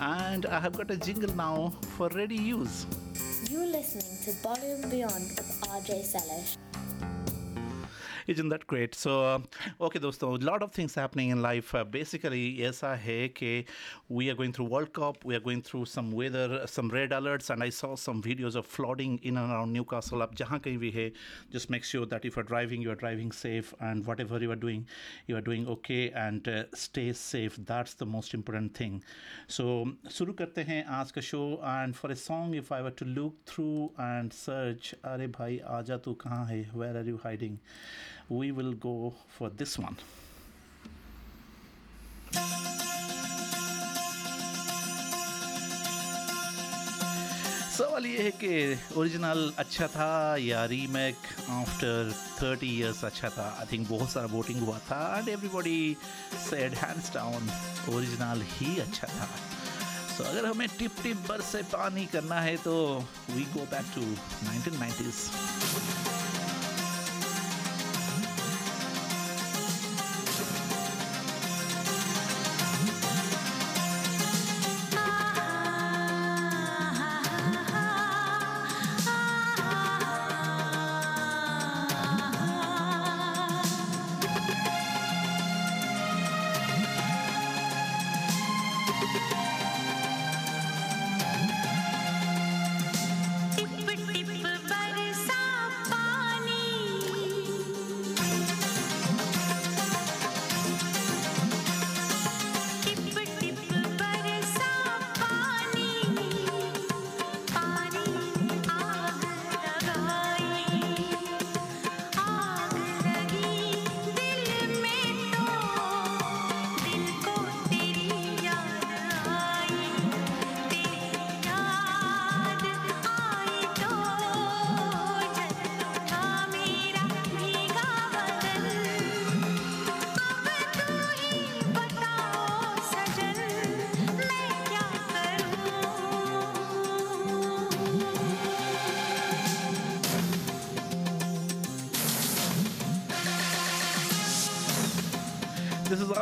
and I have got a jingle now for ready use. You're listening to Bollywood Beyond with RJ Selish Isn't that great? So, uh, okay, दोस्तों, a lot of things happening in life. Uh, basically, ऐसा है कि we are going through World Cup, we are going through some weather, some red alerts, and I saw some videos of flooding in and around Newcastle. आप जहाँ कहीं भी है, just make sure that if you're driving, you are driving safe, and whatever you are doing, you are doing okay, and uh, stay safe. That's the most important thing. So, शुरू करते हैं आज का show, and for a song, if I were to look through and search, अरे भाई आजा तू कहाँ है? Where are you hiding? We will go for this one. सवाल ये है कि ओरिजिनल अच्छा था या रीमेक आफ्टर 30 इयर्स अच्छा था? आई थिंक बहुत सारा वोटिंग हुआ था and everybody said hands down original ही अच्छा था। सो so, अगर हमें टिप टिप बर से पानी करना है तो we go back to 1990s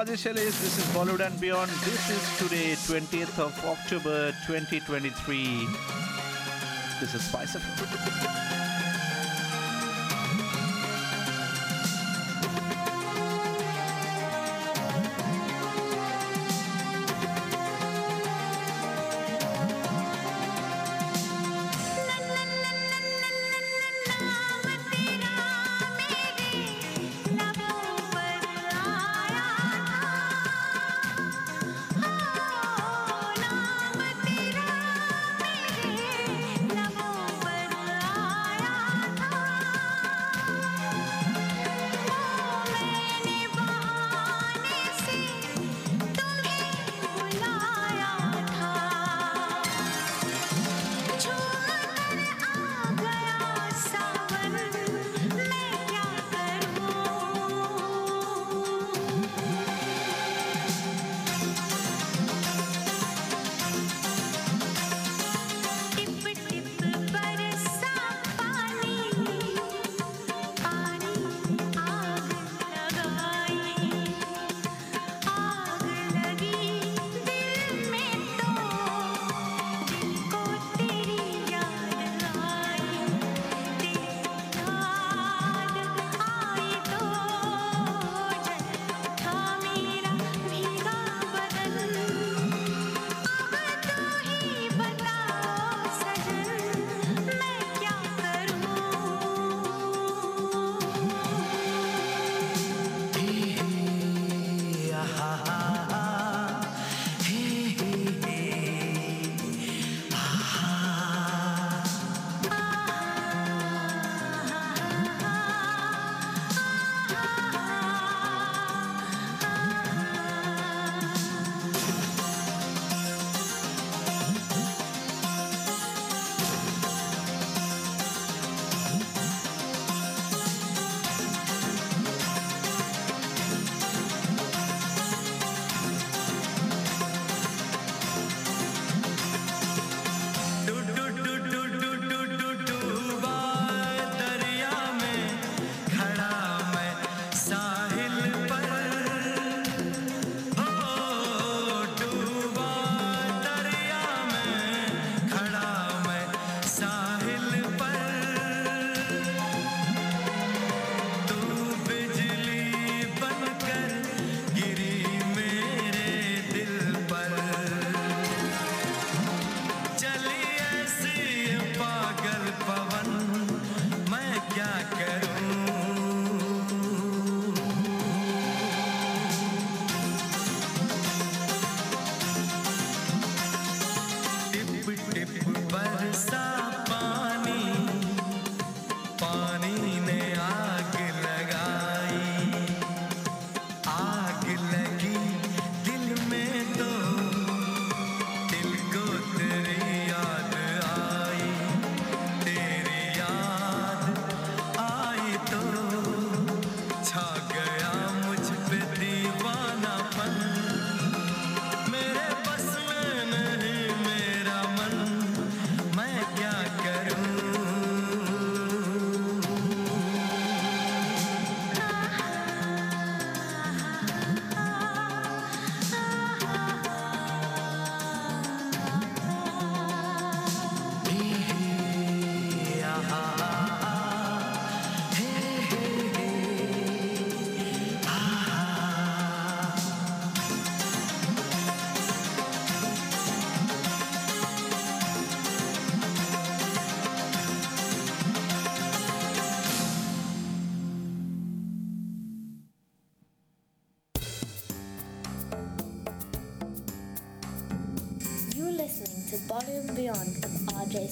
This is Bollywood and Beyond. This is today, 20th of October 2023. This is Spice of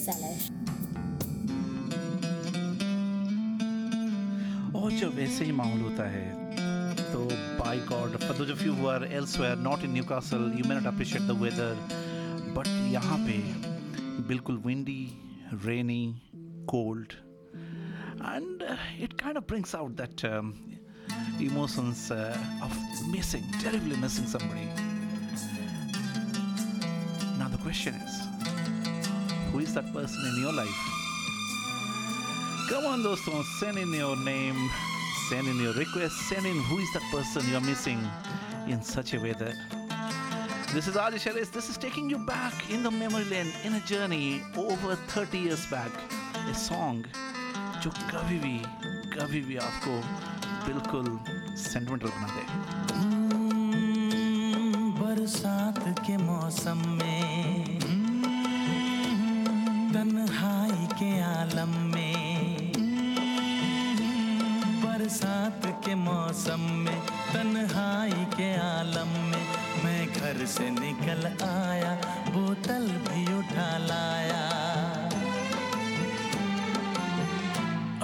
bestseller. और जब ऐसे ही माहौल होता है तो by god for those of you are elsewhere not in Newcastle you may not appreciate the weather but यहाँ पे बिल्कुल windy rainy cold and it kind of brings out that emotions uh, of missing, terribly missing somebody. Now the question is that person in your life Come on, doston, send in your name, send in your request, send in who is that person you're missing in such a way that. This is Adi Sharis. This is taking you back in the memory lane in a journey over 30 years back. A song जो कभी भी कभी भी आपको बिल्कुल sentimental बना दे हम्म, बरसात के मौसम में आलम में। बरसात के मौसम में, तन्हाई के आलम में, मैं घर से निकल आया, बोतल भी उठा लाया।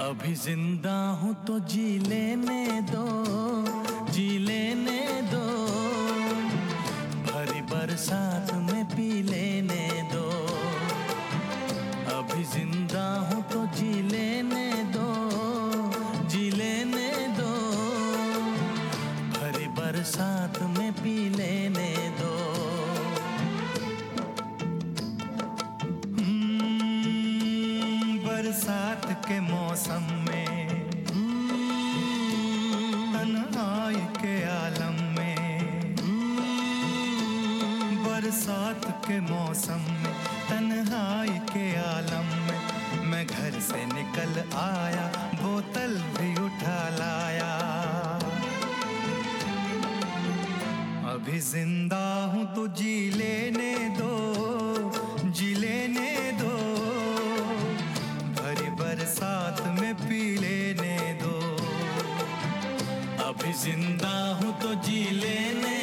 अभी ज़िंदा हूँ तो जी लेने दो, जी लेने दो। भरी बरसात के मौसम में तन्हाई के आलम। में मैं घर से निकल आया, बोतल भी उठा लाया। अभी ज़िंदा हूँ तो जी लेने दो, जी लेने दो। भरी बरसात में पी लेने दो। अभी ज़िंदा हूँ तो जी लेने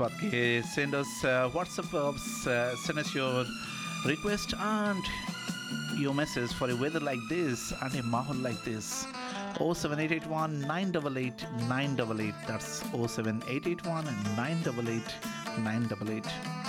Eh, send us uh, WhatsApp uh, verbs, uh, send us your request and your message for a weather like this and a mahal like this. 07881 988 988. That's 07881 988 988.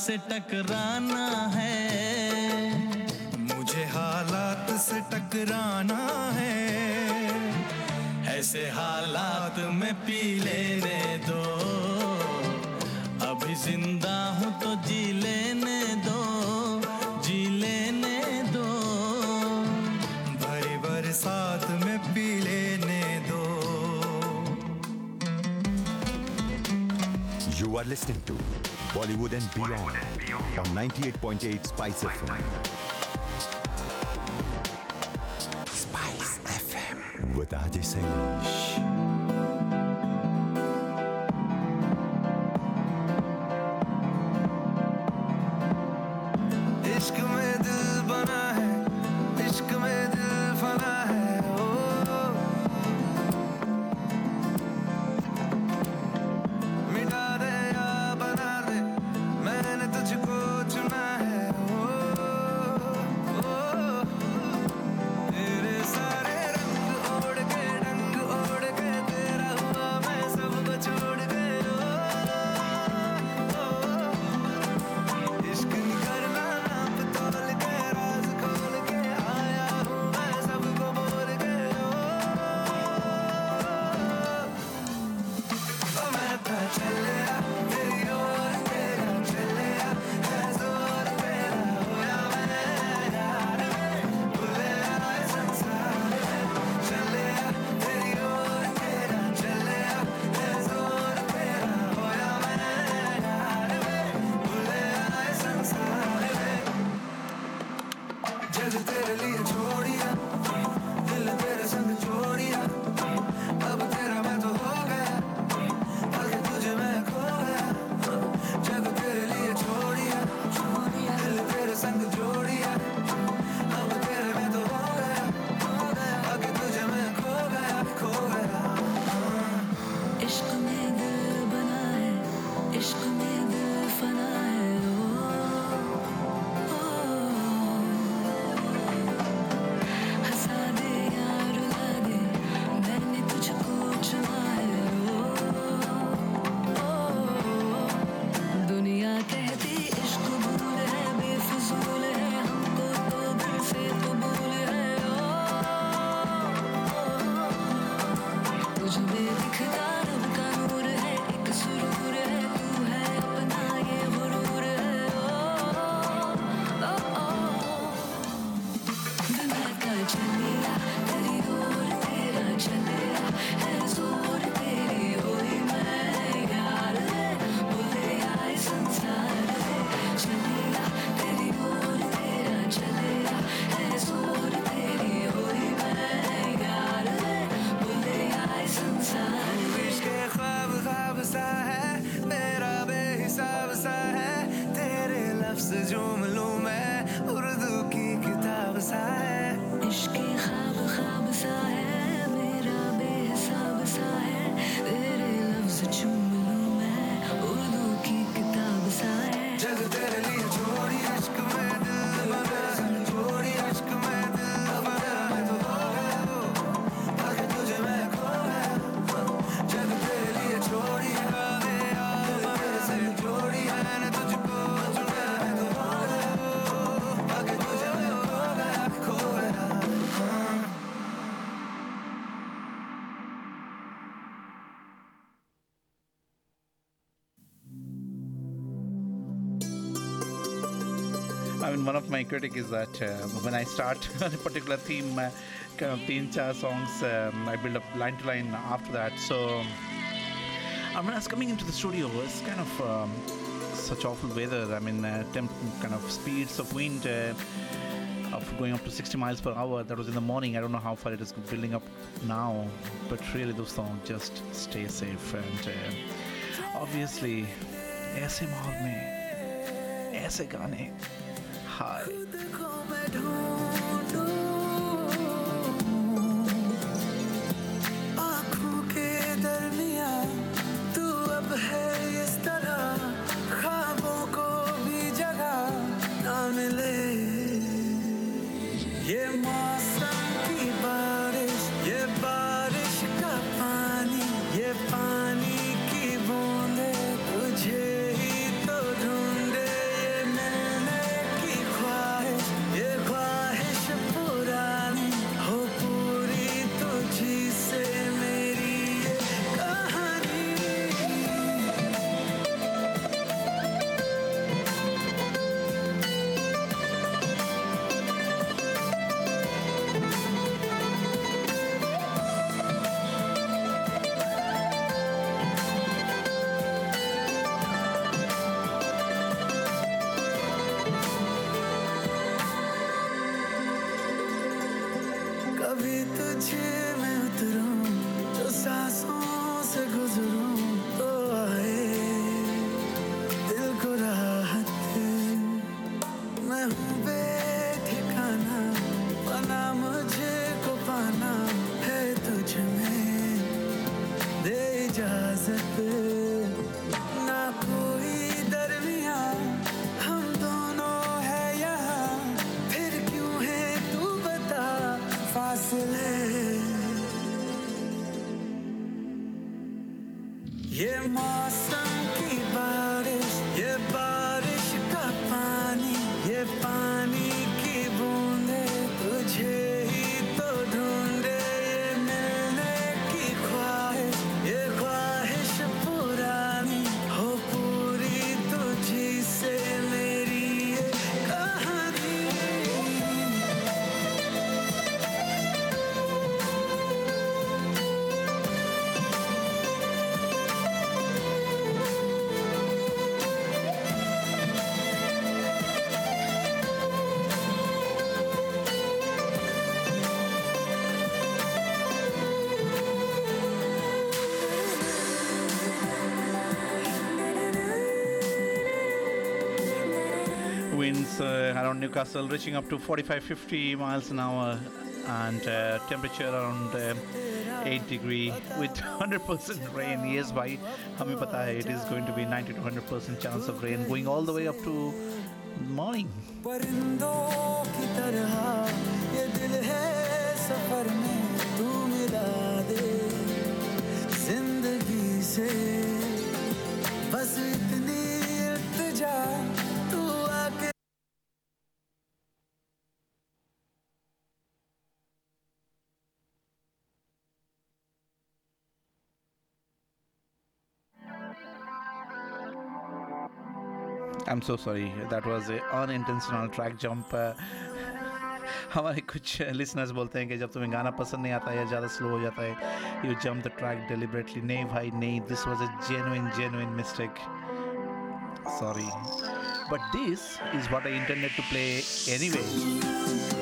से टकराना Bollywood and beyond. On 98.8 Spice FM. Spice FM with I mean, one of my critic is that uh, when I start a particular theme, uh, kind of teen cha songs, um, I build up line to line after that. So, I mean, I was coming into the studio, it's kind of um, such awful weather. I mean, uh, temp, kind of speeds of wind. Uh, of going up to 60 miles per hour. That was in the morning. I don't know how far it is building up now, but really, those songs just stay safe. And uh, obviously, ऐसे माहौल में ऐसे गाने Hi. around Newcastle reaching up to 45 50 miles an hour and uh, temperature around uh, 8 degree with 100% rain yes bhai हमें पता है it is going to be 90 to 100% chance of rain going all the way up to morning परिंदों की तरह ये दिल है सफर में तू मिला दे जिंदगी से बस इतनी I'm so sorry that was a unintentional track jump uh, हमारे कुछ लिसनर्स बोलते हैं कि जब तुम्हें गाना पसंद नहीं आता या ज़्यादा स्लो हो जाता है you jump the track deliberately नहीं भाई नहीं this was a genuine genuine mistake sorry but this is what I intended to play anyway निगाहें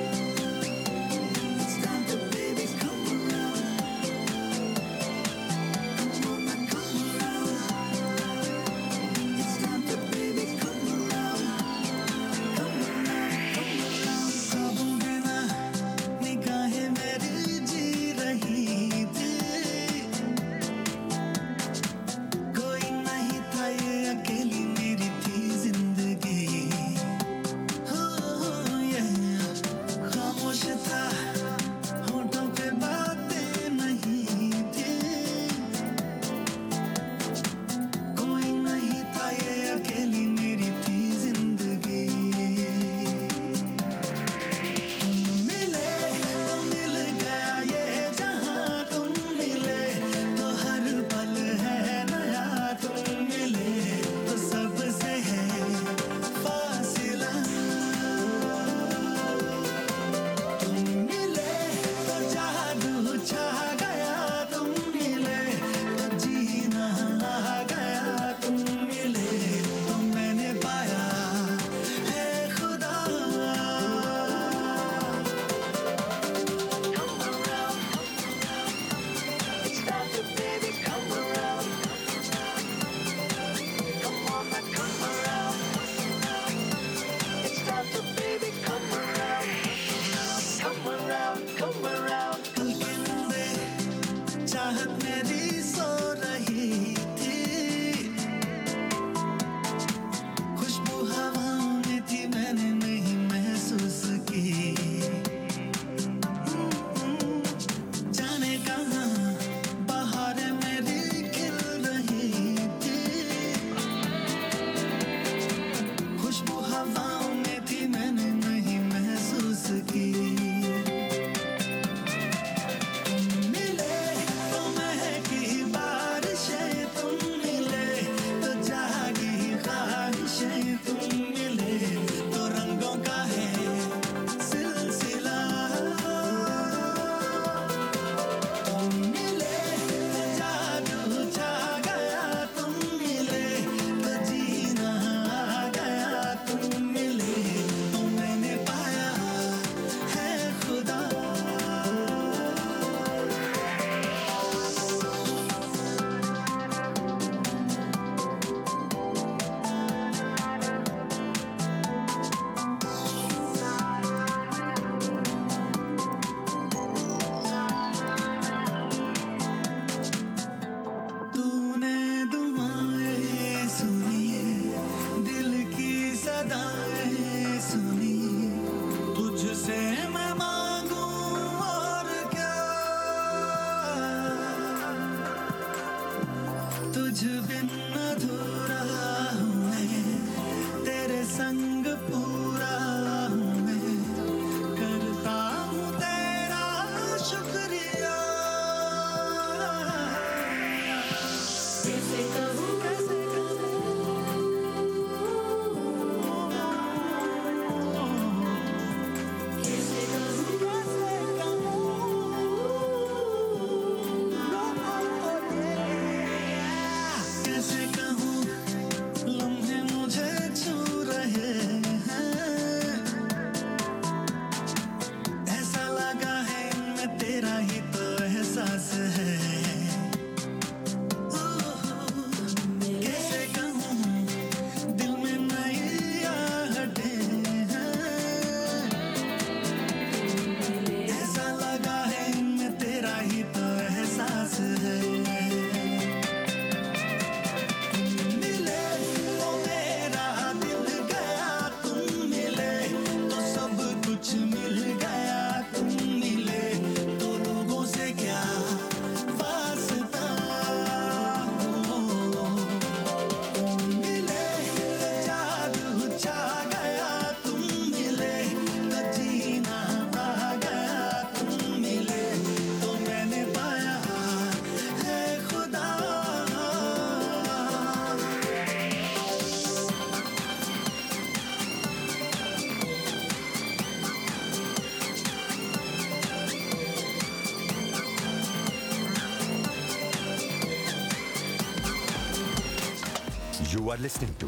are listening to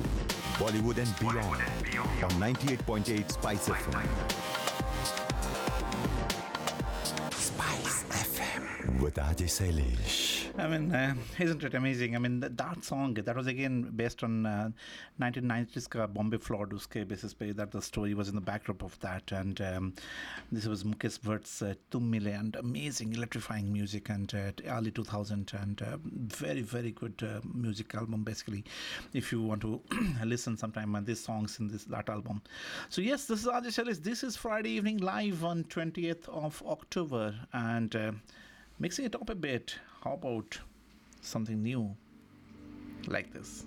Bollywood and Beyond on 98.8 Spice FM. Spice FM with Ajay Sailesh. I mean, uh, isn't it amazing? I mean, th- that song that was again based on uh, 1990s ka Bombay Floor uske basis pe that the story was in the backdrop of that, and um, this was Mukesh Bhatt's uh, Mile and amazing electrifying music and uh, early 2000 and uh, very very good uh, music album basically. If you want to listen sometime and these songs in this that album, so yes, this is Ajay Shalis. This is Friday evening live on 20th of October and. Uh, Mixing it up a bit, how about something new like this?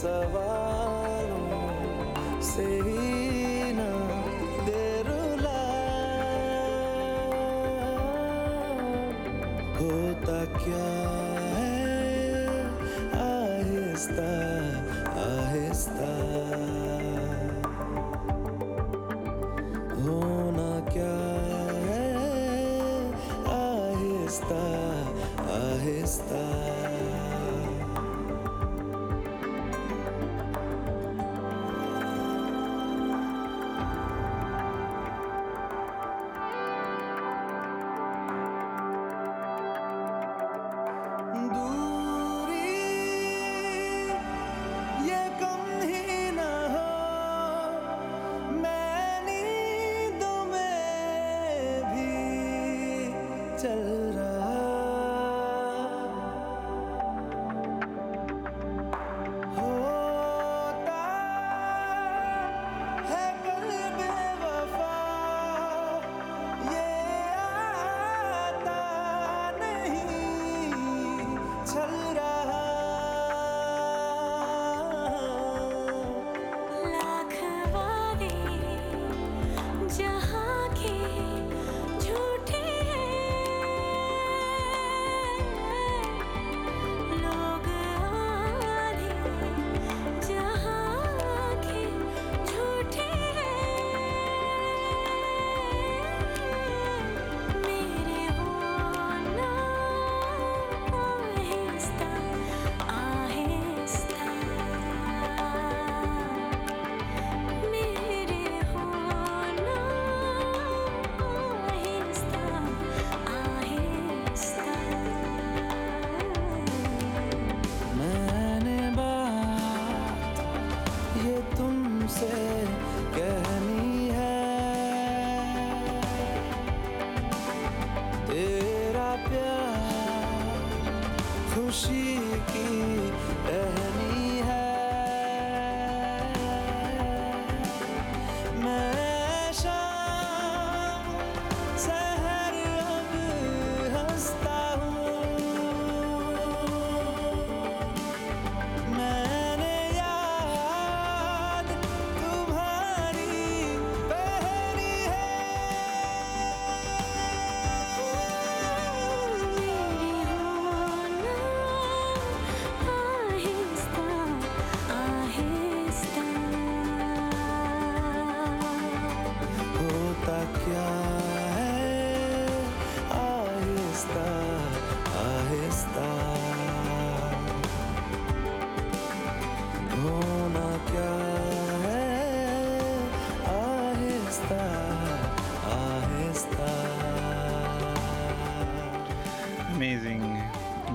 सवालों से ही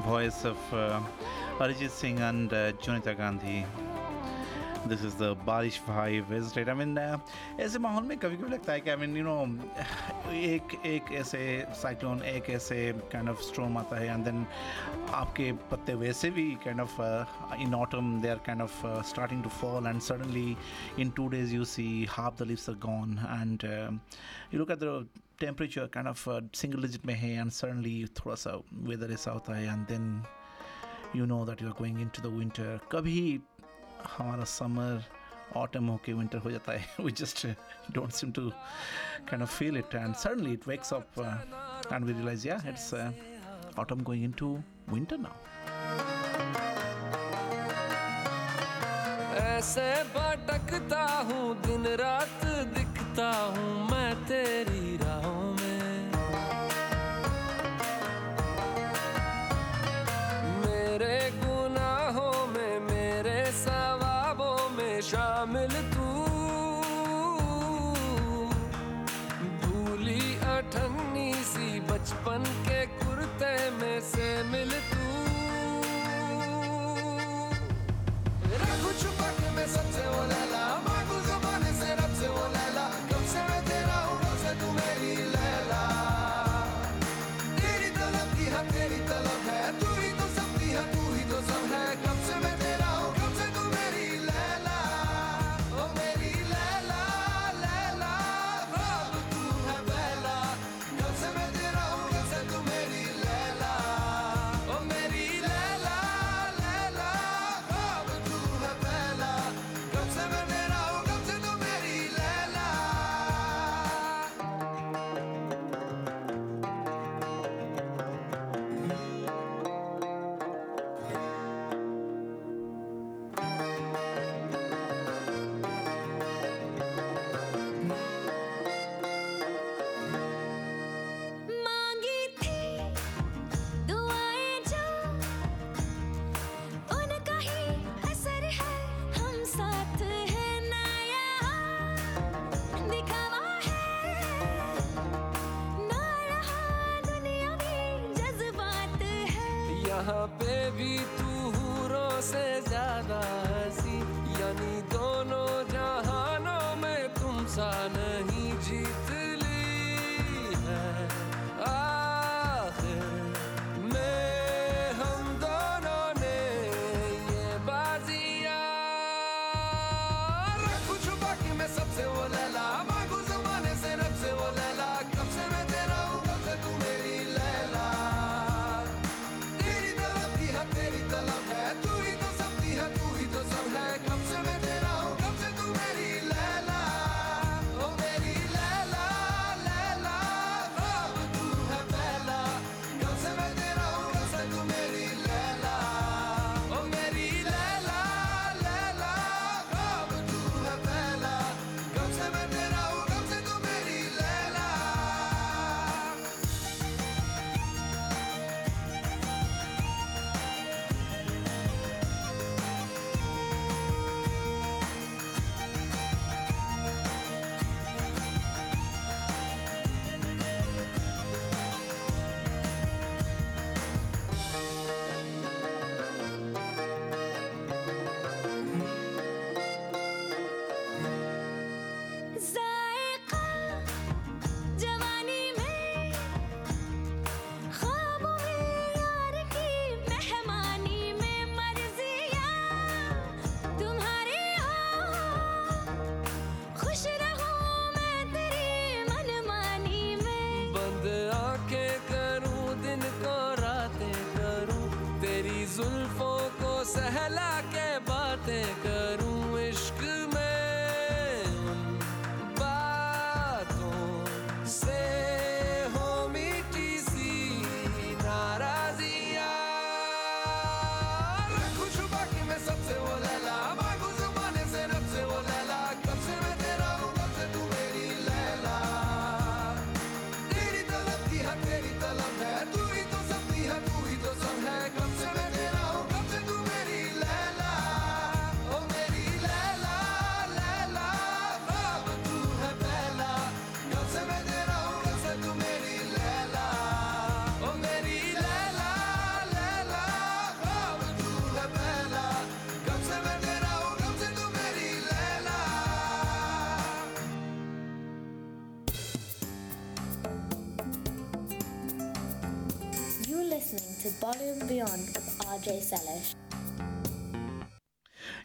voice of uh, Singh and uh, Jonita Gandhi. This is the Barish Five, right. I mean, uh, ऐसे a में कभी कभी लगता है I mean, you know, एक एक ऐसे साइक्लोन एक ऐसे kind of storm आता है एंड देन आपके पत्ते kind of uh, in autumn they are kind of uh, starting to fall and suddenly in two days you see half the leaves are gone and you look at the temperature kind of uh, single digit mein and suddenly thoda sa weather is south hai and then you know that you are going into the winter. kabhi hamara summer autumn okay winter ho jata hai we just uh, don't seem to kind of feel it and suddenly it wakes up uh, and we realize yeah it's uh, autumn going into winter now. ऐसे भटकता हूँ दिन रात दिखता हूँ मैं तेरी Fun.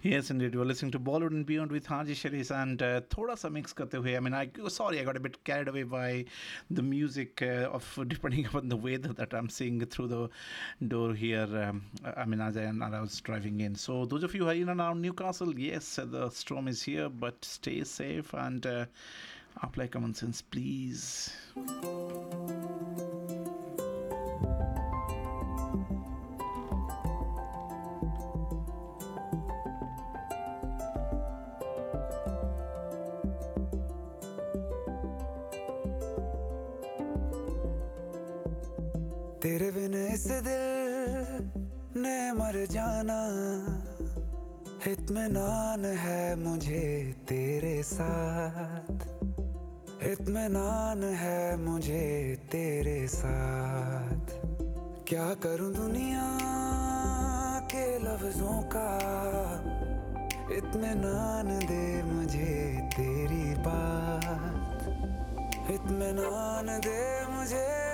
Yes, indeed. You're listening to Bollywood and Beyond with Haji Sharif and uh, thoda sa mix karte hue. I mean, I sorry, I got a bit carried away by the music uh, of depending upon the weather that I'm seeing through the door here. Um, I mean, as I, and I was driving in. So those of you who are in and around Newcastle, yes, the storm is here, but stay safe and uh, apply common sense, please. तेरे बिन इस दिल ने मर जाना। इत्मीनान है मुझे तेरे साथ। इत्मीनान है मुझे तेरे साथ। क्या करूँ दुनिया के लफ्जों का? इतमान दे मुझे तेरी बात। इत्मीनान दे मुझे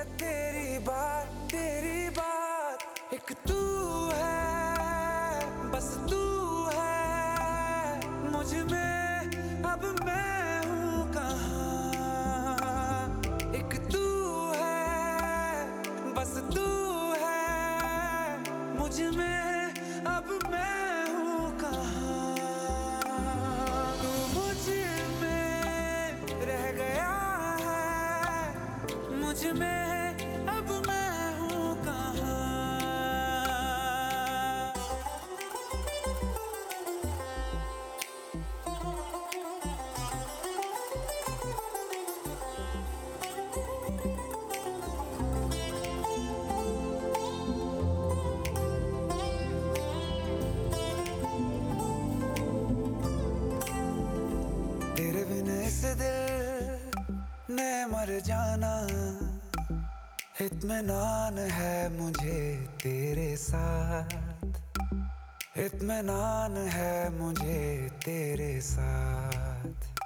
इत्मीनान है मुझे तेरे साथ।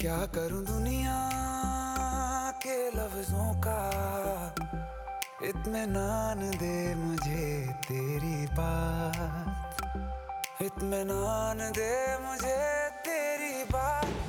क्या करूँ दुनिया के लफ्जों का? इतमान दे मुझे तेरी बात। इतमान दे मुझे तेरी बात।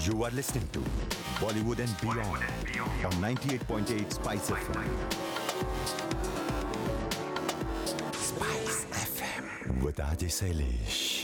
You are listening to Bollywood and Beyond on 98.8 Spice FM. Spice FM with Ajay.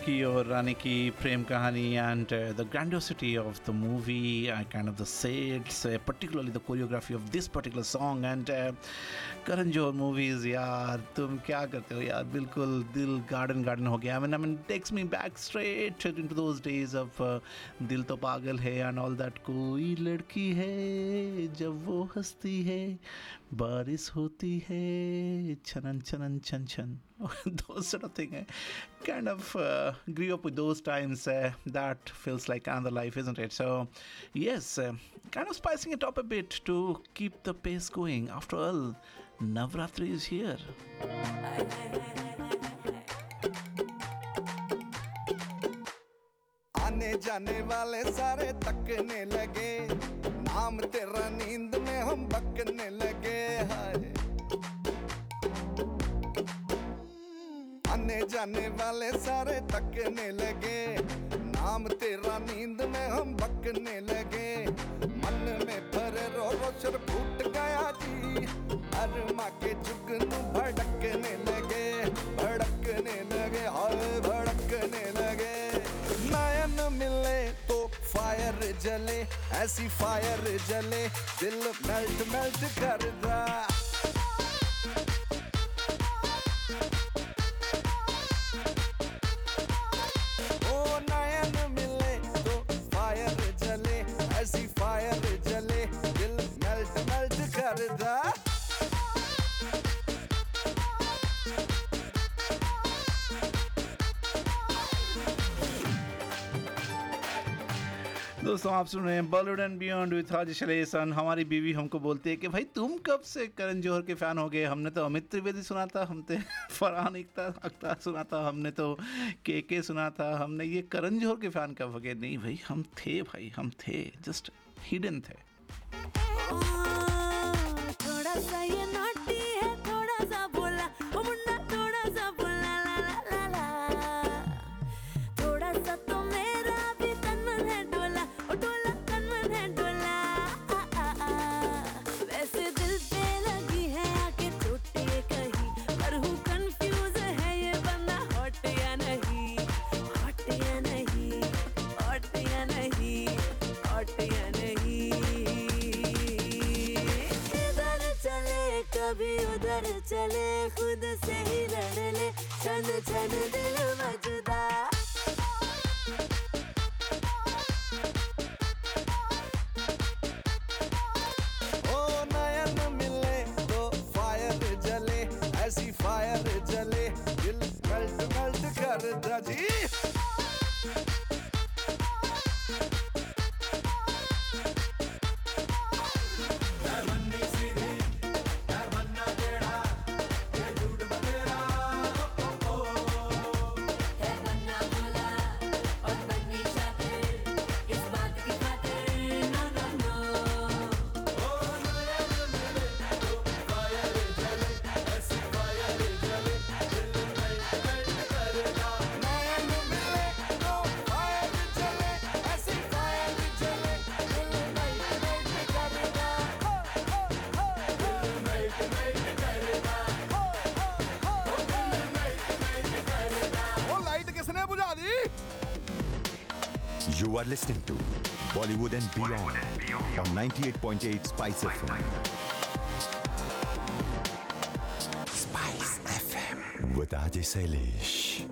की और Rani ki Prem Kahani and the grandiosity of the movie I kind of the sets particularly the choreography of this particular song and Karan Johar movies यार तुम क्या करते हो यार बिल्कुल दिल गार्डन गार्डन हो गया I mean takes me back straight in two days of Dil To Pagal है एंड ऑल दैट कोई लड़की है जब वो हंसती है बारिश होती है छनन छनन छन छन thing eh? kind of uh, grew up with those times uh, that feels like another life isn't it so yes uh, kind of spicing it up a bit to keep the pace going after all navratri is here आने जाने वाले सारे तकने लगे नाम तेरा नींद में हम बकने लगे हाय आने जाने वाले सारे तकने लगे। नाम, तेरा नींद में हम बकने लगे। मन में भरे रो रो शर फूट गया जी। अरमा के जुगनू भड़कने लगे भड़कने लगे, हाय, भड़कने लगे। फायर जले ऐसी फायर जले दिल मेल्ट मेल्ट कर दा दोस्तों, आप सुन रहे हैं Bollywood and beyond with Raj हमारी बीवी हमको बोलती है कि भाई, तुम कब से करण जौहर के फ़ैन हो गए? हमने तो अमित त्रिवेदी सुना था, हम हमने फरहान अख्तर अख्तार सुना था, हमने तो के के सुना था, हमने ये करण जौहर के फ़ैन कब हो गए? नहीं भाई, हम थे भाई, हम थे जस्ट हिडन थे। You are listening to Bollywood and Beyond on 98.8 Spice FM. Spice FM with Ajay.